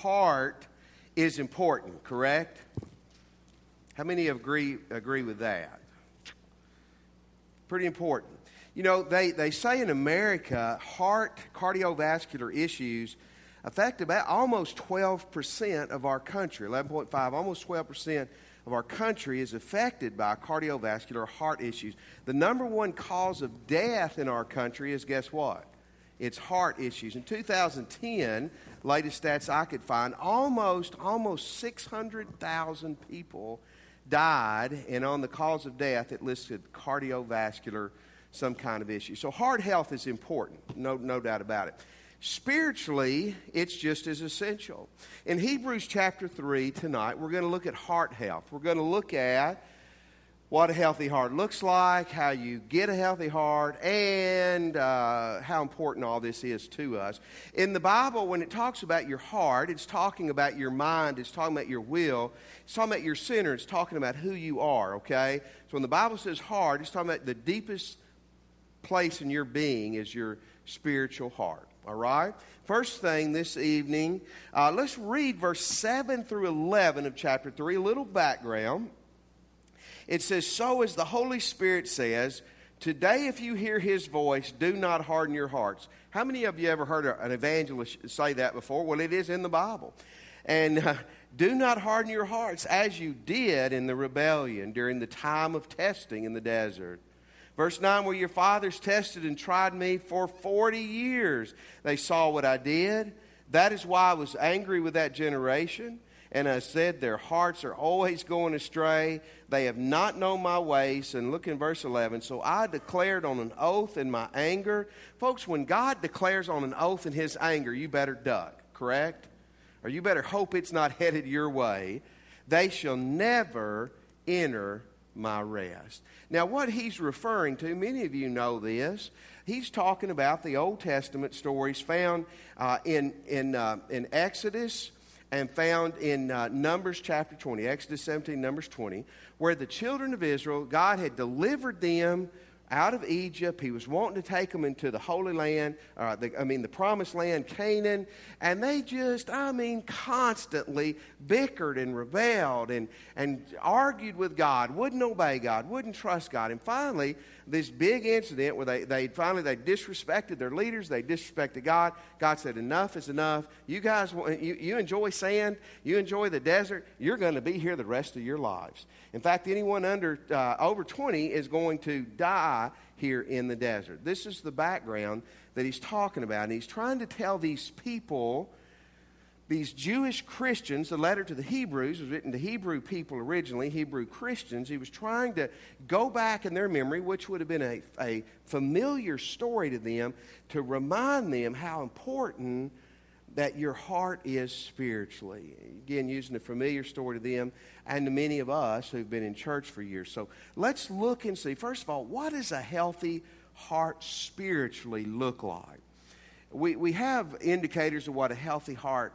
heart is important, correct? How many agree, agree with that? Pretty important. You know, they, they say in America, heart cardiovascular issues affect about almost 12% of our country, 11.5, almost 12% of our country is affected by cardiovascular heart issues. The number one cause of death in our country is guess what? It's heart issues. In 2010, latest stats I could find, almost almost 600,000 people died, and on the cause of death, it listed cardiovascular some kind of issue. So heart health is important, no, no doubt about it. Spiritually, it's just as essential. In Hebrews chapter 3 tonight, we're going to look at heart health. We're going to look at what a healthy heart looks like, how you get a healthy heart, and uh, how important all this is to us. In the Bible, when it talks about your heart, it's talking about your mind, it's talking about your will, it's talking about your center, it's talking about who you are, okay? So when the Bible says heart, it's talking about the deepest place in your being is your spiritual heart. All right? First thing this evening, uh, let's read verse 7 through 11 of chapter 3, a little background. It says, So as the Holy Spirit says, Today, if you hear his voice, do not harden your hearts. How many of you ever heard an evangelist say that before? Well, it is in the Bible. And uh, do not harden your hearts as you did in the rebellion during the time of testing in the desert. Verse 9, where your fathers tested and tried me for 40 years. They saw what I did. That is why I was angry with that generation. And I said, Their hearts are always going astray. They have not known my ways. And look in verse 11. So I declared on an oath in my anger. Folks, when God declares on an oath in his anger, you better duck, correct? Or you better hope it's not headed your way. They shall never enter my rest. Now, what he's referring to, many of you know this, he's talking about the Old Testament stories found uh, in, in, uh, in Exodus and found in uh, Numbers chapter 20, Exodus 17, Numbers 20, where the children of Israel, God had delivered them out of Egypt. He was wanting to take them into the Holy Land, uh, the, I mean, the Promised Land, Canaan. And they just, I mean, constantly bickered and rebelled and, and argued with God, wouldn't obey God, wouldn't trust God. And finally, this big incident where they, they finally they disrespected their leaders, they disrespected God. God said, Enough is enough. You guys, you, you enjoy sand, you enjoy the desert, you're going to be here the rest of your lives. In fact, anyone under uh, over 20 is going to die here in the desert. This is the background that he's talking about. And he's trying to tell these people these Jewish Christians, the letter to the Hebrews was written to Hebrew people originally, Hebrew Christians. He was trying to go back in their memory, which would have been a, a familiar story to them, to remind them how important that your heart is spiritually. Again, using a familiar story to them and to many of us who've been in church for years. So let's look and see, first of all, what does a healthy heart spiritually look like? We, we have indicators of what a healthy heart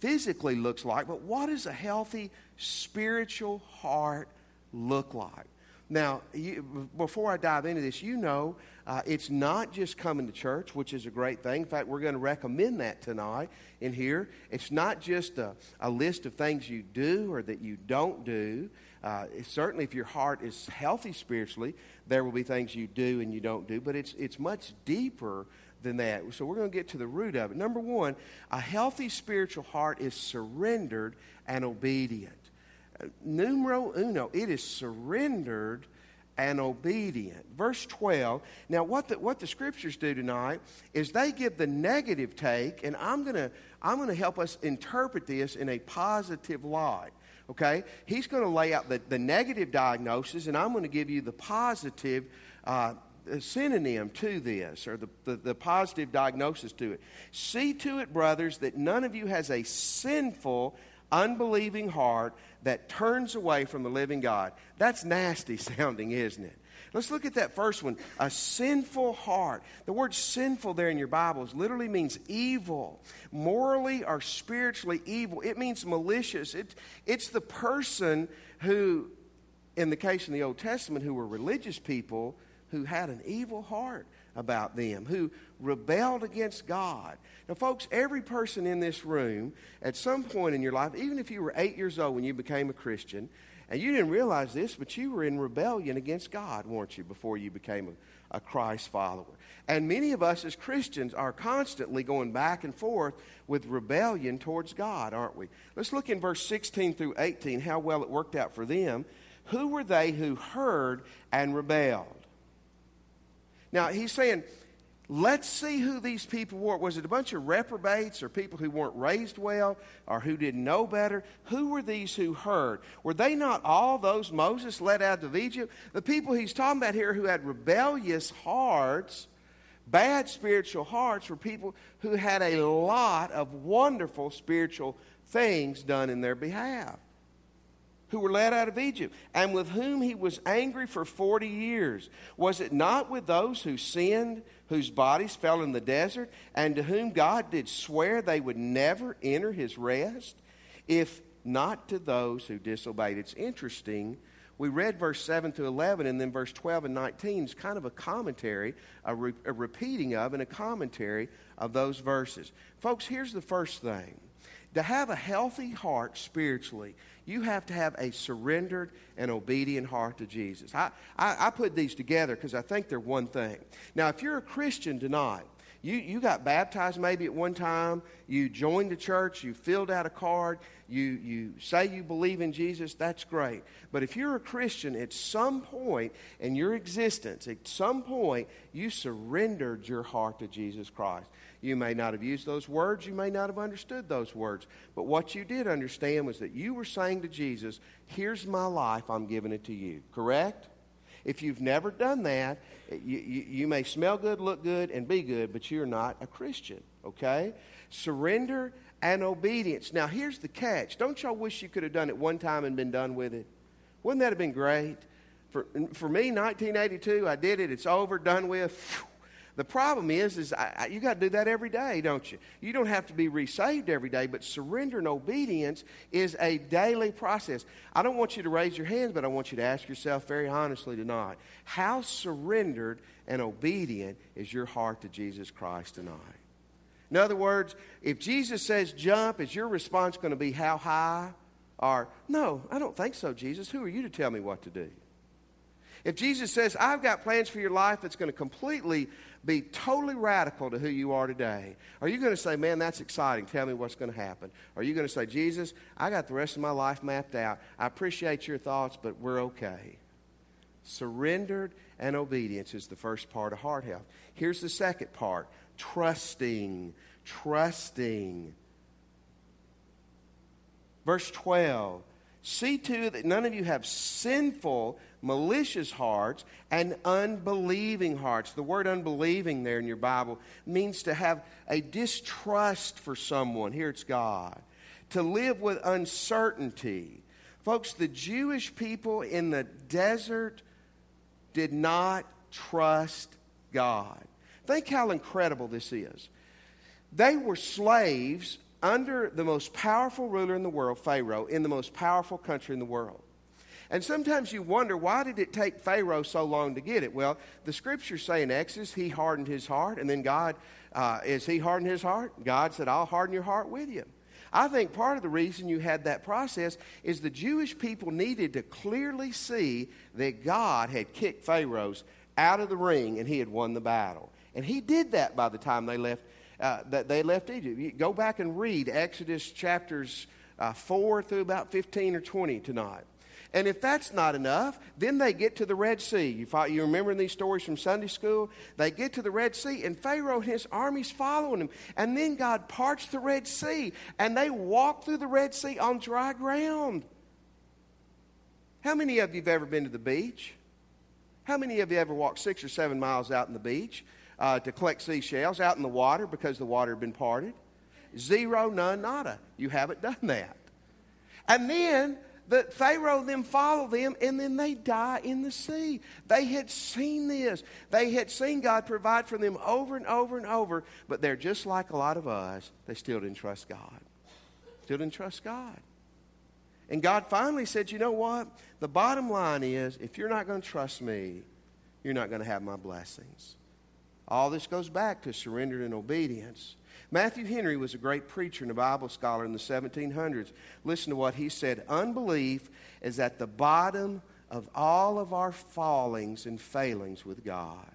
physically looks like, but what does a healthy spiritual heart look like? Now, you, before I dive into this, you know uh, it's not just coming to church, which is a great thing. In fact, we're going to recommend that tonight in here. It's not just a, a list of things you do or that you don't do. Uh, certainly, if your heart is healthy spiritually, there will be things you do and you don't do, but it's, it's much deeper than that. So we're going to get to the root of it. Number one, a healthy spiritual heart is surrendered and obedient. Numero uno, it is surrendered and obedient. Verse 12. Now, what the, what the scriptures do tonight is they give the negative take, and I'm going to I'm going to help us interpret this in a positive light. Okay? He's going to lay out the, the negative diagnosis, and I'm going to give you the positive uh, synonym to this, or the, the, the, positive diagnosis to it. See to it, brothers, that none of you has a sinful, unbelieving heart that turns away from the living God. That's nasty sounding, isn't it? Let's look at that first one. A sinful heart. The word sinful there in your Bibles literally means evil, morally or spiritually evil. It means malicious. It, it's the person who, in the case in the Old Testament, who were religious people who had an evil heart. about them, who rebelled against God. Now, folks, every person in this room, at some point in your life, even if you were eight years old when you became a Christian, and you didn't realize this, but you were in rebellion against God, weren't you, before you became a, a Christ follower? And many of us as Christians are constantly going back and forth with rebellion towards God, aren't we? Let's look in verse 16 through 18 how well it worked out for them. Who were they who heard and rebelled? Now, he's saying, let's see who these people were. Was it a bunch of reprobates or people who weren't raised well or who didn't know better? Who were these who heard? Were they not all those Moses led out of Egypt? The people he's talking about here who had rebellious hearts Bad spiritual hearts were people who had a lot of wonderful spiritual things done in their behalf, who were led out of Egypt, and with whom he was angry for 40 years. Was it not with those who sinned, whose bodies fell in the desert, and to whom God did swear they would never enter his rest? If not to those who disobeyed. It's interesting we read verse 7 to 11, and then verse 12 and 19 is kind of a commentary, a, re- a repeating of, and a commentary of those verses. Folks, here's the first thing to have a healthy heart spiritually, you have to have a surrendered and obedient heart to Jesus. I, I, I put these together because I think they're one thing. Now, if you're a Christian tonight, you, you got baptized maybe at one time, you joined the church, you filled out a card, you, you say you believe in Jesus, that's great. But if you're a Christian, at some point in your existence, at some point, you surrendered your heart to Jesus Christ. You may not have used those words, you may not have understood those words, but what you did understand was that you were saying to Jesus, Here's my life, I'm giving it to you. Correct? If you've never done that, you, you, you, may smell good, look good, and be good, but you're not a Christian, okay? Surrender and obedience. Now, here's the catch. Don't y'all wish you could have done it one time and been done with it? Wouldn't that have been great? For, for me, 1982, I did it. It's over, done with. The problem is, is I, I, you got to do that every day, don't you? You don't have to be resaved every day, but surrender and obedience is a daily process. I don't want you to raise your hands, but I want you to ask yourself very honestly tonight: How surrendered and obedient is your heart to Jesus Christ tonight? In other words, if Jesus says jump, is your response going to be how high? Or, no, I don't think so, Jesus. Who are you to tell me what to do? If Jesus says, I've got plans for your life that's going to completely be totally radical to who you are today, are you going to say, Man, that's exciting. Tell me what's going to happen? Are you going to say, Jesus, I got the rest of my life mapped out. I appreciate your thoughts, but we're okay. Surrendered and obedience is the first part of heart health. Here's the second part trusting. Trusting. Verse 12 See to that none of you have sinful malicious hearts, and unbelieving hearts. The word unbelieving there in your Bible means to have a distrust for someone. Here it's God. To live with uncertainty. Folks, the Jewish people in the desert did not trust God. Think how incredible this is. They were slaves under the most powerful ruler in the world, Pharaoh, in the most powerful country in the world. And sometimes you wonder, why did it take Pharaoh so long to get it? Well, the scriptures say in Exodus, he hardened his heart. And then God, uh, is he hardened his heart? God said, I'll harden your heart with you. I think part of the reason you had that process is the Jewish people needed to clearly see that God had kicked Pharaoh's out of the ring and he had won the battle. And he did that by the time they left, uh, that they left Egypt. You go back and read Exodus chapters uh, 4 through about 15 or 20 tonight. And if that's not enough, then they get to the Red Sea. You, follow, you remember these stories from Sunday school? They get to the Red Sea, and Pharaoh and his armies following him. And then God parts the Red Sea, and they walk through the Red Sea on dry ground. How many of you have ever been to the beach? How many of you ever walked six or seven miles out in the beach uh, to collect seashells out in the water because the water had been parted? Zero, none, nada. You haven't done that. And then that Pharaoh then followed them and then they die in the sea. They had seen this. They had seen God provide for them over and over and over, but they're just like a lot of us. They still didn't trust God. Still didn't trust God. And God finally said, You know what? The bottom line is if you're not going to trust me, you're not going to have my blessings. All this goes back to surrender and obedience. Matthew Henry was a great preacher and a Bible scholar in the 1700s. Listen to what he said Unbelief is at the bottom of all of our fallings and failings with God.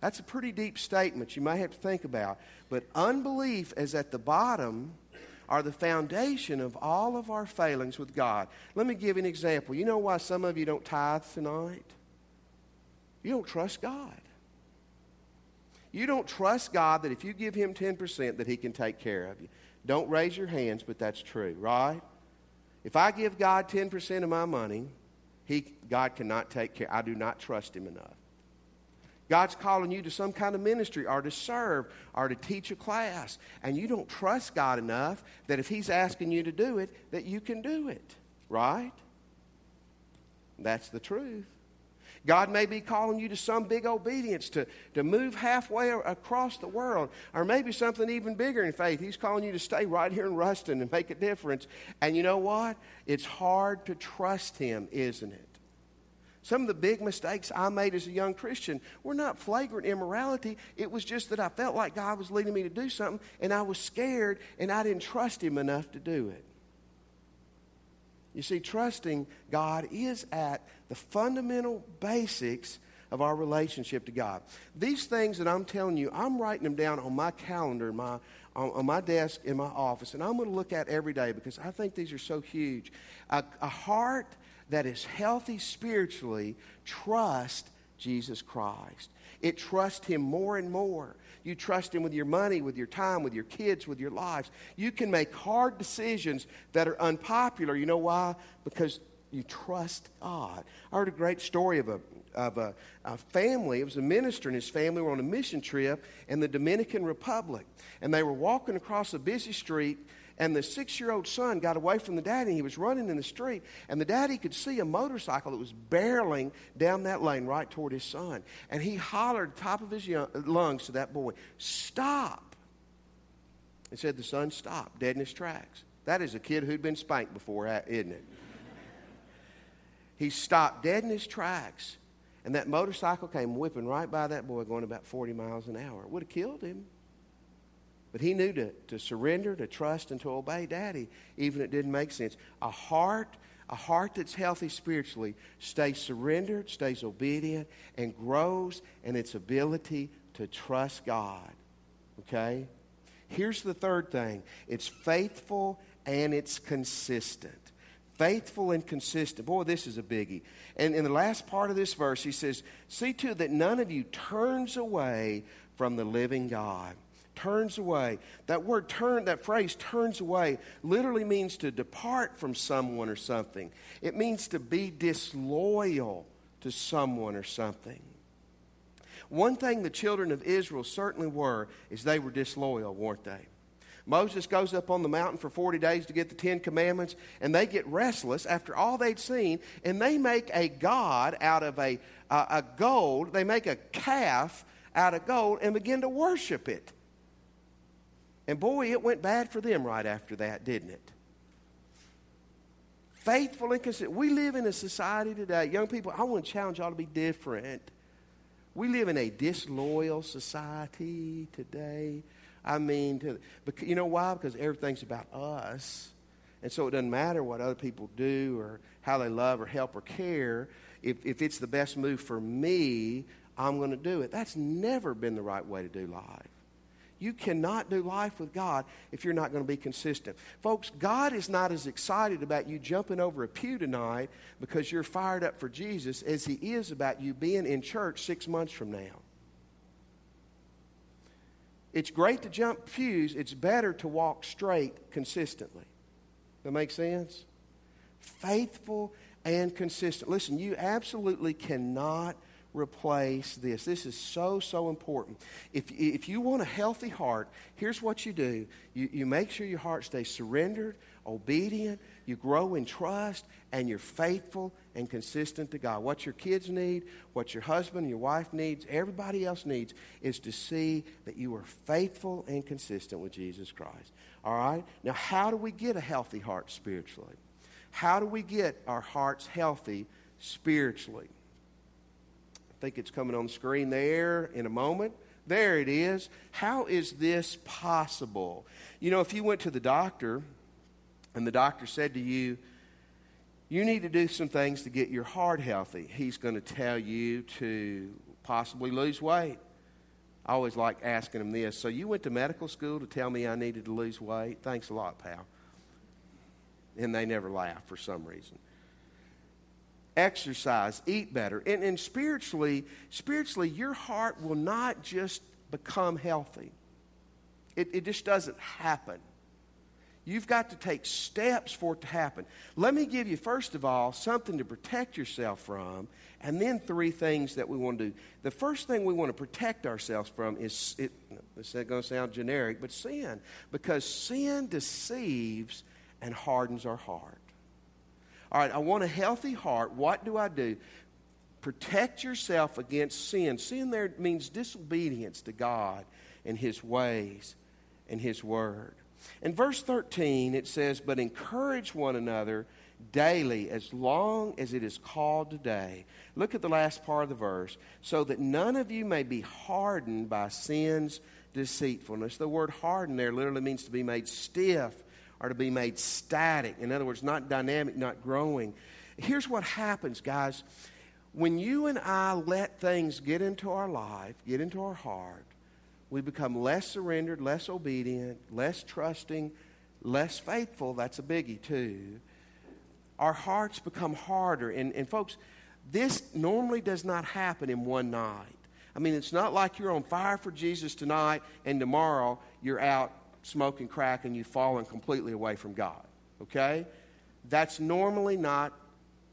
That's a pretty deep statement you may have to think about. But unbelief is at the bottom are the foundation of all of our failings with God. Let me give you an example. You know why some of you don't tithe tonight? You don't trust God. You don't trust God that if you give Him 10%, that He can take care of you. Don't raise your hands, but that's true, right? If I give God 10% of my money, he, God cannot take care. I do not trust Him enough. God's calling you to some kind of ministry or to serve or to teach a class, and you don't trust God enough that if He's asking you to do it, that you can do it, right? That's the truth. God may be calling you to some big obedience to, to move halfway across the world, or maybe something even bigger in faith. He's calling you to stay right here in Ruston and make a difference. And you know what? It's hard to trust Him, isn't it? Some of the big mistakes I made as a young Christian were not flagrant immorality. It was just that I felt like God was leading me to do something, and I was scared, and I didn't trust Him enough to do it. You see, trusting God is at the fundamental basics of our relationship to God. These things that I'm telling you, I'm writing them down on my calendar, my, on, on my desk in my office, and I'm going to look at every day because I think these are so huge. A, a heart that is healthy spiritually trusts Jesus Christ. It trusts Him more and more. You trust Him with your money, with your time, with your kids, with your lives. You can make hard decisions that are unpopular. You know why? Because you trust God. I heard a great story of a of a, a, family. It was a minister and his family were on a mission trip in the Dominican Republic. And they were walking across a busy street and the six year old son got away from the daddy and he was running in the street. And the daddy could see a motorcycle that was barreling down that lane right toward his son. And he hollered top of his lungs to that boy, Stop! And said the son stopped, dead in his tracks. That is a kid who'd been spanked before, isn't it? he stopped dead in his tracks. And that motorcycle came whipping right by that boy going about 40 miles an hour. It would have killed him. But he knew to, to surrender, to trust, and to obey daddy, even if it didn't make sense. A heart, a heart that's healthy spiritually stays surrendered, stays obedient, and grows in its ability to trust God. Okay? Here's the third thing it's faithful and it's consistent. Faithful and consistent. Boy, this is a biggie. And in the last part of this verse, he says, See to that none of you turns away from the living God turns away. That word turn, that phrase turns away, literally means to depart from someone or something. It means to be disloyal to someone or something. One thing the children of Israel certainly were is they were disloyal, weren't they? Moses goes up on the mountain for 40 days to get the Ten Commandments, and they get restless after all they'd seen, and they make a god out of a, uh, a gold. They make a calf out of gold and begin to worship it. And boy, it went bad for them right after that, didn't it? Faithful and consistent. We live in a society today, young people, I want to challenge y'all to be different. We live in a disloyal society today. I mean, to, you know why? Because everything's about us. And so it doesn't matter what other people do or how they love or help or care. If, if it's the best move for me, I'm going to do it. That's never been the right way to do life. You cannot do life with God if you're not going to be consistent. Folks, God is not as excited about you jumping over a pew tonight because you're fired up for Jesus as He is about you being in church six months from now. It's great to jump pews, it's better to walk straight consistently. That makes sense? Faithful and consistent. Listen, you absolutely cannot replace this. This is so, so important. If, if you want a healthy heart, here's what you do you, you make sure your heart stays surrendered, obedient, you grow in trust, and you're faithful and consistent to God. What your kids need, what your husband and your wife needs, everybody else needs, is to see that you are faithful and consistent with Jesus Christ. All right? Now, how do we get a healthy heart spiritually? How do we get our hearts healthy spiritually? I think it's coming on the screen there in a moment. There it is. How is this possible? You know, if you went to the doctor and the doctor said to you, you need to do some things to get your heart healthy, he's going to tell you to possibly lose weight. I always like asking him this. So, you went to medical school to tell me I needed to lose weight? Thanks a lot, pal. And they never laugh for some reason exercise, eat better. And, and spiritually, spiritually, your heart will not just become healthy. It, it just doesn't happen. You've got to take steps for it to happen. Let me give you, first of all, something to protect yourself from, and then three things that we want to do. The first thing we want to protect ourselves from is, it, is going to sound generic, but sin. Because sin deceives and hardens our heart. All right, I want a healthy heart. What do I do? Protect yourself against sin. Sin there means disobedience to God and His ways and His word. In verse 13, it says, But encourage one another daily as long as it is called today. Look at the last part of the verse. So that none of you may be hardened by sin's deceitfulness. The word hardened there literally means to be made stiff are to be made static. In other words, not dynamic, not growing. Here's what happens, guys. When you and I let things get into our life, get into our heart, we become less surrendered, less obedient, less trusting, less faithful. That's a biggie, too. Our hearts become harder. And, and folks, this normally does not happen in one night. I mean, it's not like you're on fire for Jesus tonight and tomorrow you're out smoking crack and you've fallen completely away from God. Okay? That's normally not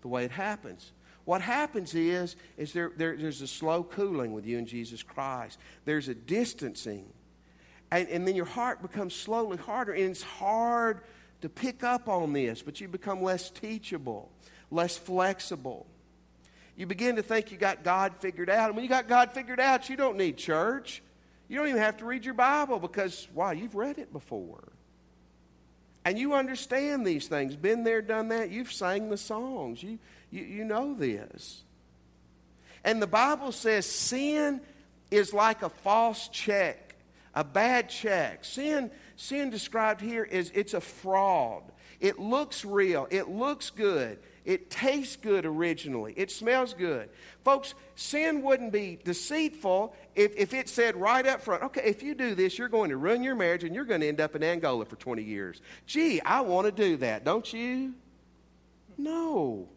the way it happens. What happens is, is there, there, there's a slow cooling with you in Jesus Christ. There's a distancing. And, and then your heart becomes slowly harder. And it's hard to pick up on this, but you become less teachable, less flexible. You begin to think you got God figured out. And when you got God figured out, you don't need church. You don't even have to read your Bible because, wow, you've read it before. And you understand these things. Been there, done that. You've sang the songs. You, you, you know this. And the Bible says sin is like a false check, a bad check. Sin, sin described here is it's a fraud. It looks real. It looks good. It tastes good originally. It smells good. Folks, sin wouldn't be deceitful if, if it said right up front, okay, if you do this, you're going to ruin your marriage and you're going to end up in Angola for 20 years. Gee, I want to do that, don't you? No.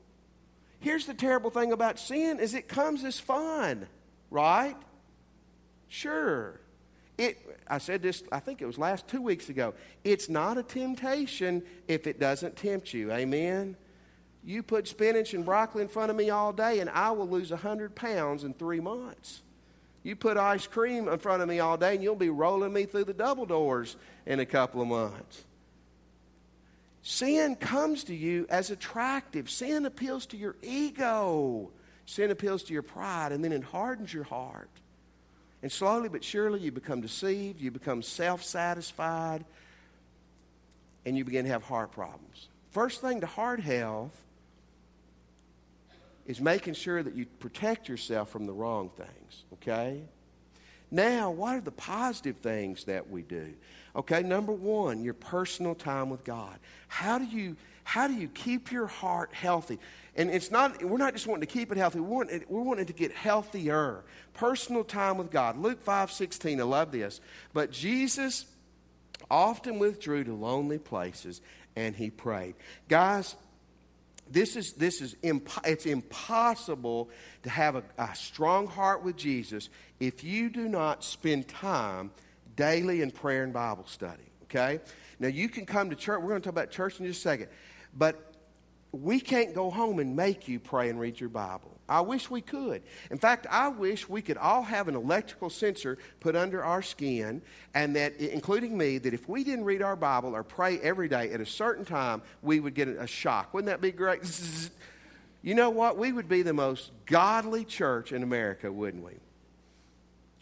Here's the terrible thing about sin is it comes as fun, right? Sure. It, I said this, I think it was last two weeks ago. It's not a temptation if it doesn't tempt you. Amen? You put spinach and broccoli in front of me all day, and I will lose 100 pounds in three months. You put ice cream in front of me all day, and you'll be rolling me through the double doors in a couple of months. Sin comes to you as attractive. Sin appeals to your ego. Sin appeals to your pride, and then it hardens your heart. And slowly but surely, you become deceived, you become self satisfied, and you begin to have heart problems. First thing to heart health is making sure that you protect yourself from the wrong things, okay? Now, what are the positive things that we do? Okay, number one, your personal time with God. How do you how do you keep your heart healthy? And it's not we're not just wanting to keep it healthy, we want it, we're wanting to get healthier. Personal time with God. Luke 5 16, I love this. But Jesus often withdrew to lonely places and he prayed. Guys, this is, this is imp- it's impossible to have a, a strong heart with Jesus if you do not spend time daily in prayer and Bible study. Okay? Now, you can come to church. We're going to talk about church in just a second. But we can't go home and make you pray and read your Bible. I wish we could. In fact, I wish we could all have an electrical sensor put under our skin, and that, including me, that if we didn't read our Bible or pray every day at a certain time, we would get a shock. Wouldn't that be great? You know what? We would be the most godly church in America, wouldn't we?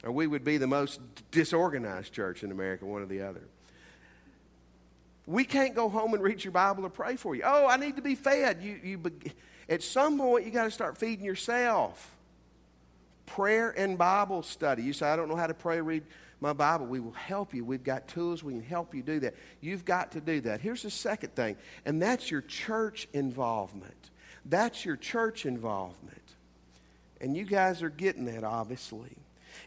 Or we would be the most disorganized church in America, one or the other. We can't go home and read your Bible or pray for you. Oh, I need to be fed. You, you, at some point, you got to start feeding yourself. prayer and Bible study. You say, I don't know how to pray, read my Bible. We will help you. We've got tools. We can help you do that. You've got to do that. Here's the second thing, and that's your church involvement. That's your church involvement. And you guys are getting that, obviously.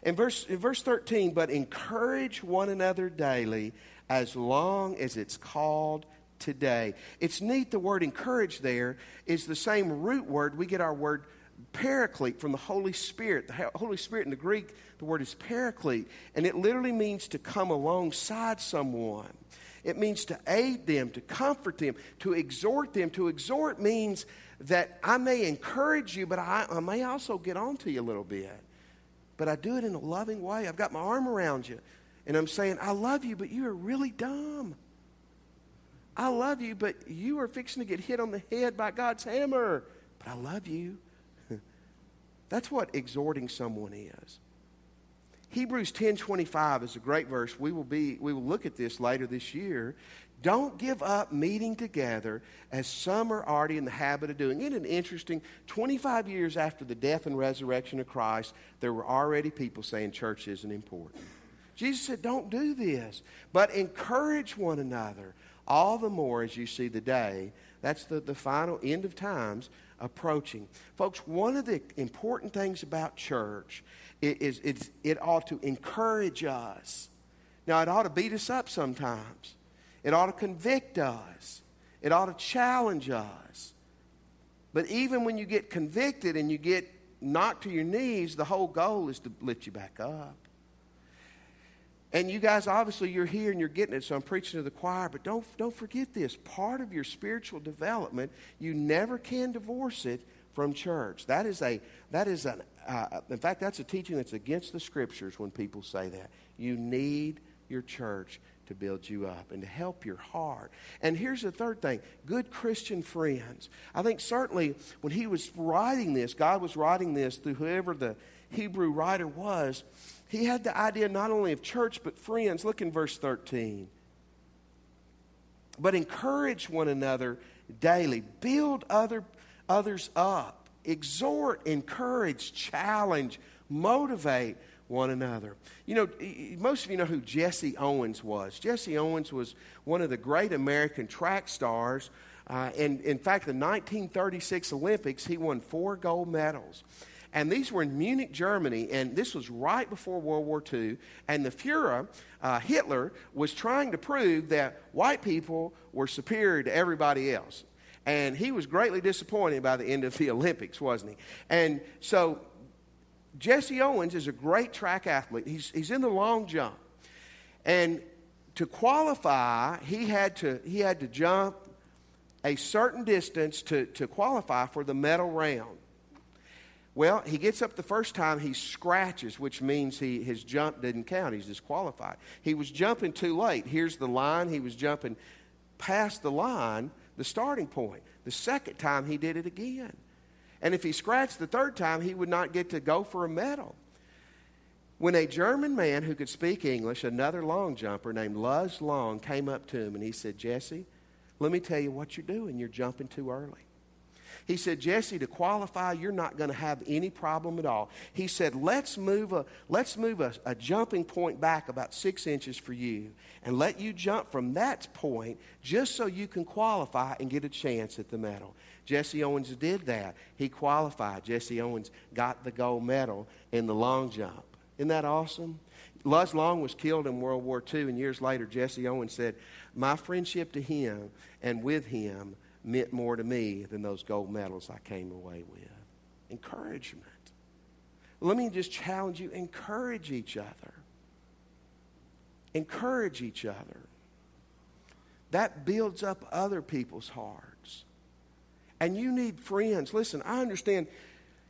In verse, in verse 13, but encourage one another daily as long as it's called today. It's neat the word encourage there is the same root word. We get our word paraclete from the Holy Spirit. The Holy Spirit in the Greek, the word is paraclete, and it literally means to come alongside someone. It means to aid them, to comfort them, to exhort them. To exhort means that I may encourage you, but I, I may also get on to you a little bit. But I do it in a loving way. I've got my arm around you, and I'm saying, I love you, but you are really dumb. I love you, but you are fixing to get hit on the head by God's hammer. But I love you. That's what exhorting someone is. Hebrews 10:25 is a great verse. We will be we will look at this later this year. Don't give up meeting together as some are already in the habit of doing. Isn't it interesting? 25 years after the death and resurrection of Christ, there were already people saying church isn't important. Jesus said, Don't do this, but encourage one another, all the more as you see the day. That's the, the final end of times approaching. Folks, one of the important things about church is, is it ought to encourage us. Now, it ought to beat us up sometimes. It ought to convict us. It ought to challenge us. But even when you get convicted and you get knocked to your knees, the whole goal is to lift you back up. And you guys, obviously, you're here and you're getting it, so I'm preaching to the choir, but don't, don't forget this. Part of your spiritual development, you never can divorce it from church. That is a, that is an, uh, in fact, that's a teaching that's against the scriptures when people say that. You need your church to build you up and to help your heart. And here's the third thing good Christian friends. I think certainly when he was writing this, God was writing this through whoever the Hebrew writer was, he had the idea not only of church but friends. Look in verse 13. But encourage one another daily, build other, others up, exhort, encourage, challenge, motivate one another. You know, most of you know who Jesse Owens was. Jesse Owens was one of the great American track stars. Uh, and in fact, the 1936 Olympics, he won four gold medals. And these were in Munich, Germany, and this was right before World War II. And the Fuhrer, uh, Hitler, was trying to prove that white people were superior to everybody else. And he was greatly disappointed by the end of the Olympics, wasn't he? And so Jesse Owens is a great track athlete. He's, he's in the long jump. And to qualify, he had to, he had to jump a certain distance to, to qualify for the medal round. Well, he gets up the first time, he scratches, which means he, his jump didn't count. He's disqualified. He was jumping too late. Here's the line. He was jumping past the line, the starting point. The second time, he did it again. And if he scratched the third time, he would not get to go for a medal. When a German man who could speak English, another long jumper named Luz Long, came up to him and he said, Jesse, let me tell you what you're doing. You're jumping too early. He said, Jesse, to qualify, you're not going to have any problem at all. He said, let's move, a, let's move a, a jumping point back about six inches for you and let you jump from that point just so you can qualify and get a chance at the medal. Jesse Owens did that. He qualified. Jesse Owens got the gold medal in the long jump. Isn't that awesome? Luz Long was killed in World War II, and years later, Jesse Owens said, My friendship to him and with him meant more to me than those gold medals I came away with. Encouragement. Let me just challenge you encourage each other. Encourage each other. That builds up other people's hearts. And you need friends. Listen, I understand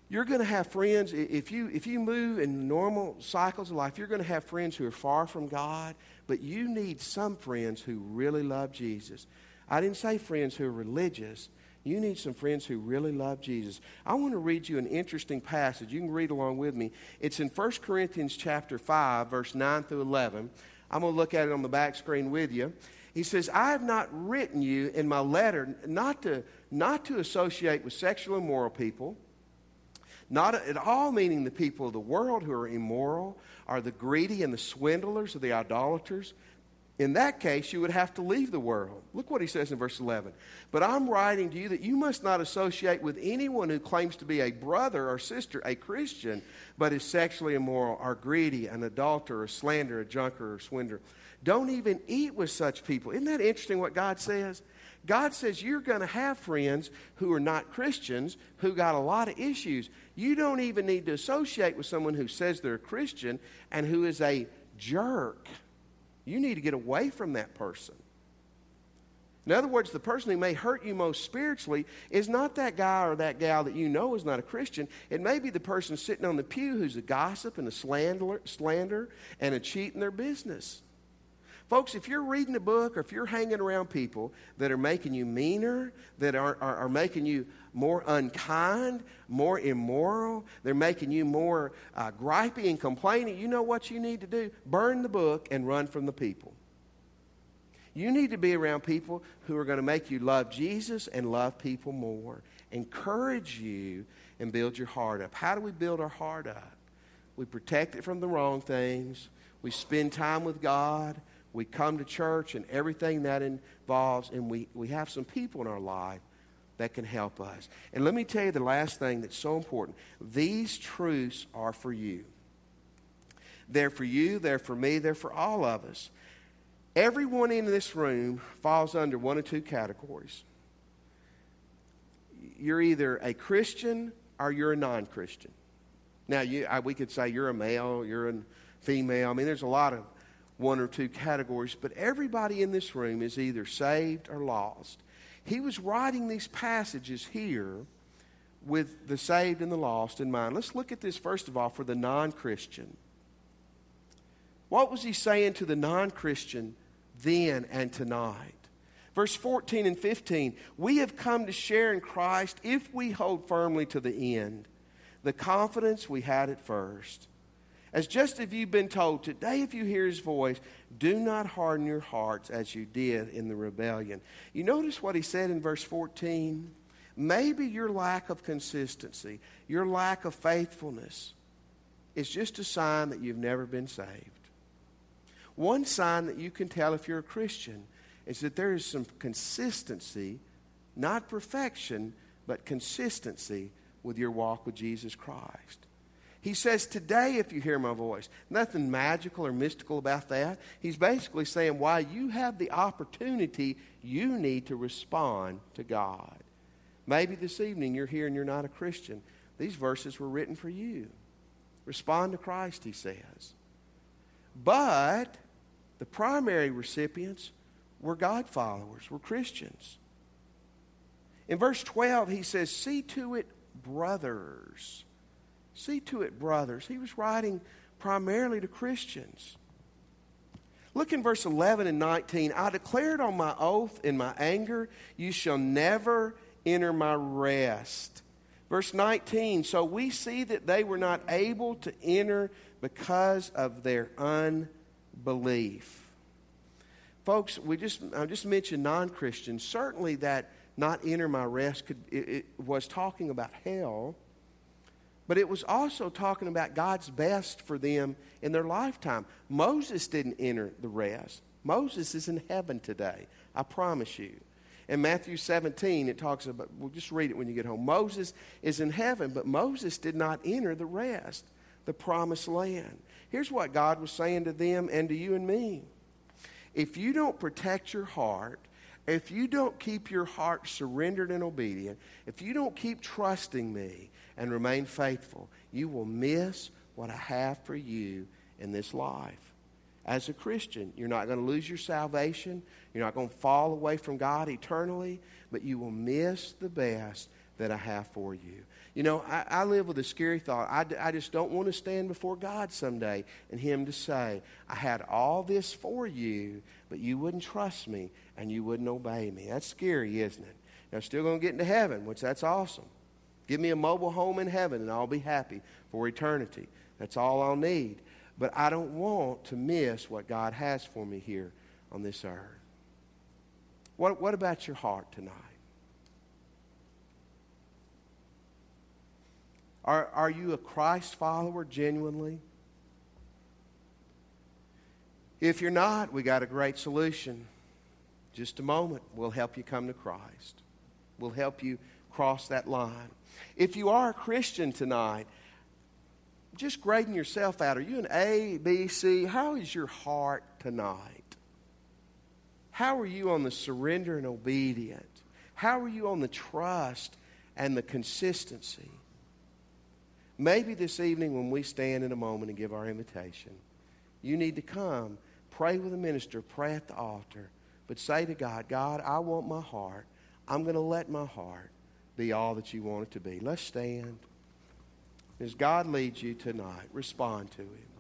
you're going to have friends if you if you move in normal cycles of life you're going to have friends who are far from god but you need some friends who really love jesus I didn't say friends who are religious. You need some friends who really love Jesus. I want to read you an interesting passage. You can read along with me. It's in 1 Corinthians chapter 5, verse 9 through 11. I'm going to look at it on the back screen with you. He says, I have not written you in my letter not to, not to associate with sexual immoral people Not at all meaning the people of the world who are immoral, are the greedy and the swindlers or the idolaters. In that case, you would have to leave the world. Look what he says in verse 11. But I'm writing to you that you must not associate with anyone who claims to be a brother or sister, a Christian, but is sexually immoral, or greedy, an adulterer, a slanderer, a drunkard, or swindler. Don't even eat with such people. Isn't that interesting what God says? God says you're going to have friends who are not Christians who got a lot of issues. You don't even need to associate with someone who says they're a Christian and who is a jerk. You need to get away from that person. In other words, the person who may hurt you most spiritually is not that guy or that gal that you know is not a Christian. It may be the person sitting on the pew who's a gossip and a slanderer, slander and a cheat in their business. Folks, if you're reading a book or if you're hanging around people that are making you meaner, that are, are, are making you more unkind, more immoral, they're making you more uh, gripey and complaining, you know what you need to do? Burn the book and run from the people. You need to be around people who are going to make you love Jesus and love people more, encourage you, and build your heart up. How do we build our heart up? We protect it from the wrong things. We spend time with God we come to church and everything that involves, and we, we have some people in our life that can help us. And let me tell you the last thing that's so important these truths are for you. They're for you, they're for me, they're for all of us. Everyone in this room falls under one of two categories. You're either a Christian or you're a non Christian. Now, you, I, we could say you're a male, you're a female. I mean, there's a lot of one or two categories, but everybody in this room is either saved or lost. He was writing these passages here with the saved and the lost in mind. Let's look at this first of all for the non Christian. What was he saying to the non Christian then and tonight? Verse 14 and 15 We have come to share in Christ if we hold firmly to the end the confidence we had at first. As just as you've been told, today if you hear his voice, do not harden your hearts as you did in the rebellion. You notice what he said in verse 14? Maybe your lack of consistency, your lack of faithfulness, is just a sign that you've never been saved. One sign that you can tell if you're a Christian is that there is some consistency, not perfection, but consistency with your walk with Jesus Christ. He says, Today, if you hear my voice, nothing magical or mystical about that. He's basically saying, While you have the opportunity, you need to respond to God. Maybe this evening you're here and you're not a Christian. These verses were written for you. Respond to Christ, he says. But the primary recipients were God followers, were Christians. In verse 12, he says, See to it, brothers See to it, brothers. He was writing primarily to Christians. Look in verse 11 and 19. I declared on my oath in my anger, you shall never enter my rest. Verse 19. So we see that they were not able to enter because of their unbelief. Folks, we just I just mentioned non-Christians. Certainly that not enter my rest could, it, it was talking about hell. But it was also talking about God's best for them in their lifetime. Moses didn't enter the rest. Moses is in heaven today. I promise you. In Matthew 17, it talks about, we'll just read it when you get home. Moses is in heaven, but Moses did not enter the rest, the promised land. Here's what God was saying to them and to you and me. If you don't protect your heart, if you don't keep your heart surrendered and obedient, if you don't keep trusting me, and remain faithful, you will miss what I have for you in this life. As a Christian, you're not going to lose your salvation. You're not going to fall away from God eternally, but you will miss the best that I have for you. You know, I, I live with a scary thought. I, I just don't want to stand before God someday and Him to say, I had all this for you, but you wouldn't trust me and you wouldn't obey me. That's scary, isn't it? Now, still going to get into heaven, which that's awesome. Give me a mobile home in heaven and I'll be happy for eternity. That's all I'll need. But I don't want to miss what God has for me here on this earth. What, what about your heart tonight? Are, are you a Christ follower genuinely? If you're not, we got a great solution. Just a moment, we'll help you come to Christ. We'll help you cross that line. If you are a Christian tonight, just grading yourself out. Are you an A, B, C? How is your heart tonight? How are you on the surrender and obedient? How are you on the trust and the consistency? Maybe this evening, when we stand in a moment and give our invitation, you need to come, pray with the minister, pray at the altar, but say to God, God, I want my heart. I'm going to let my heart be all that you want it to be. Let's stand. As God leads you tonight, respond to Him.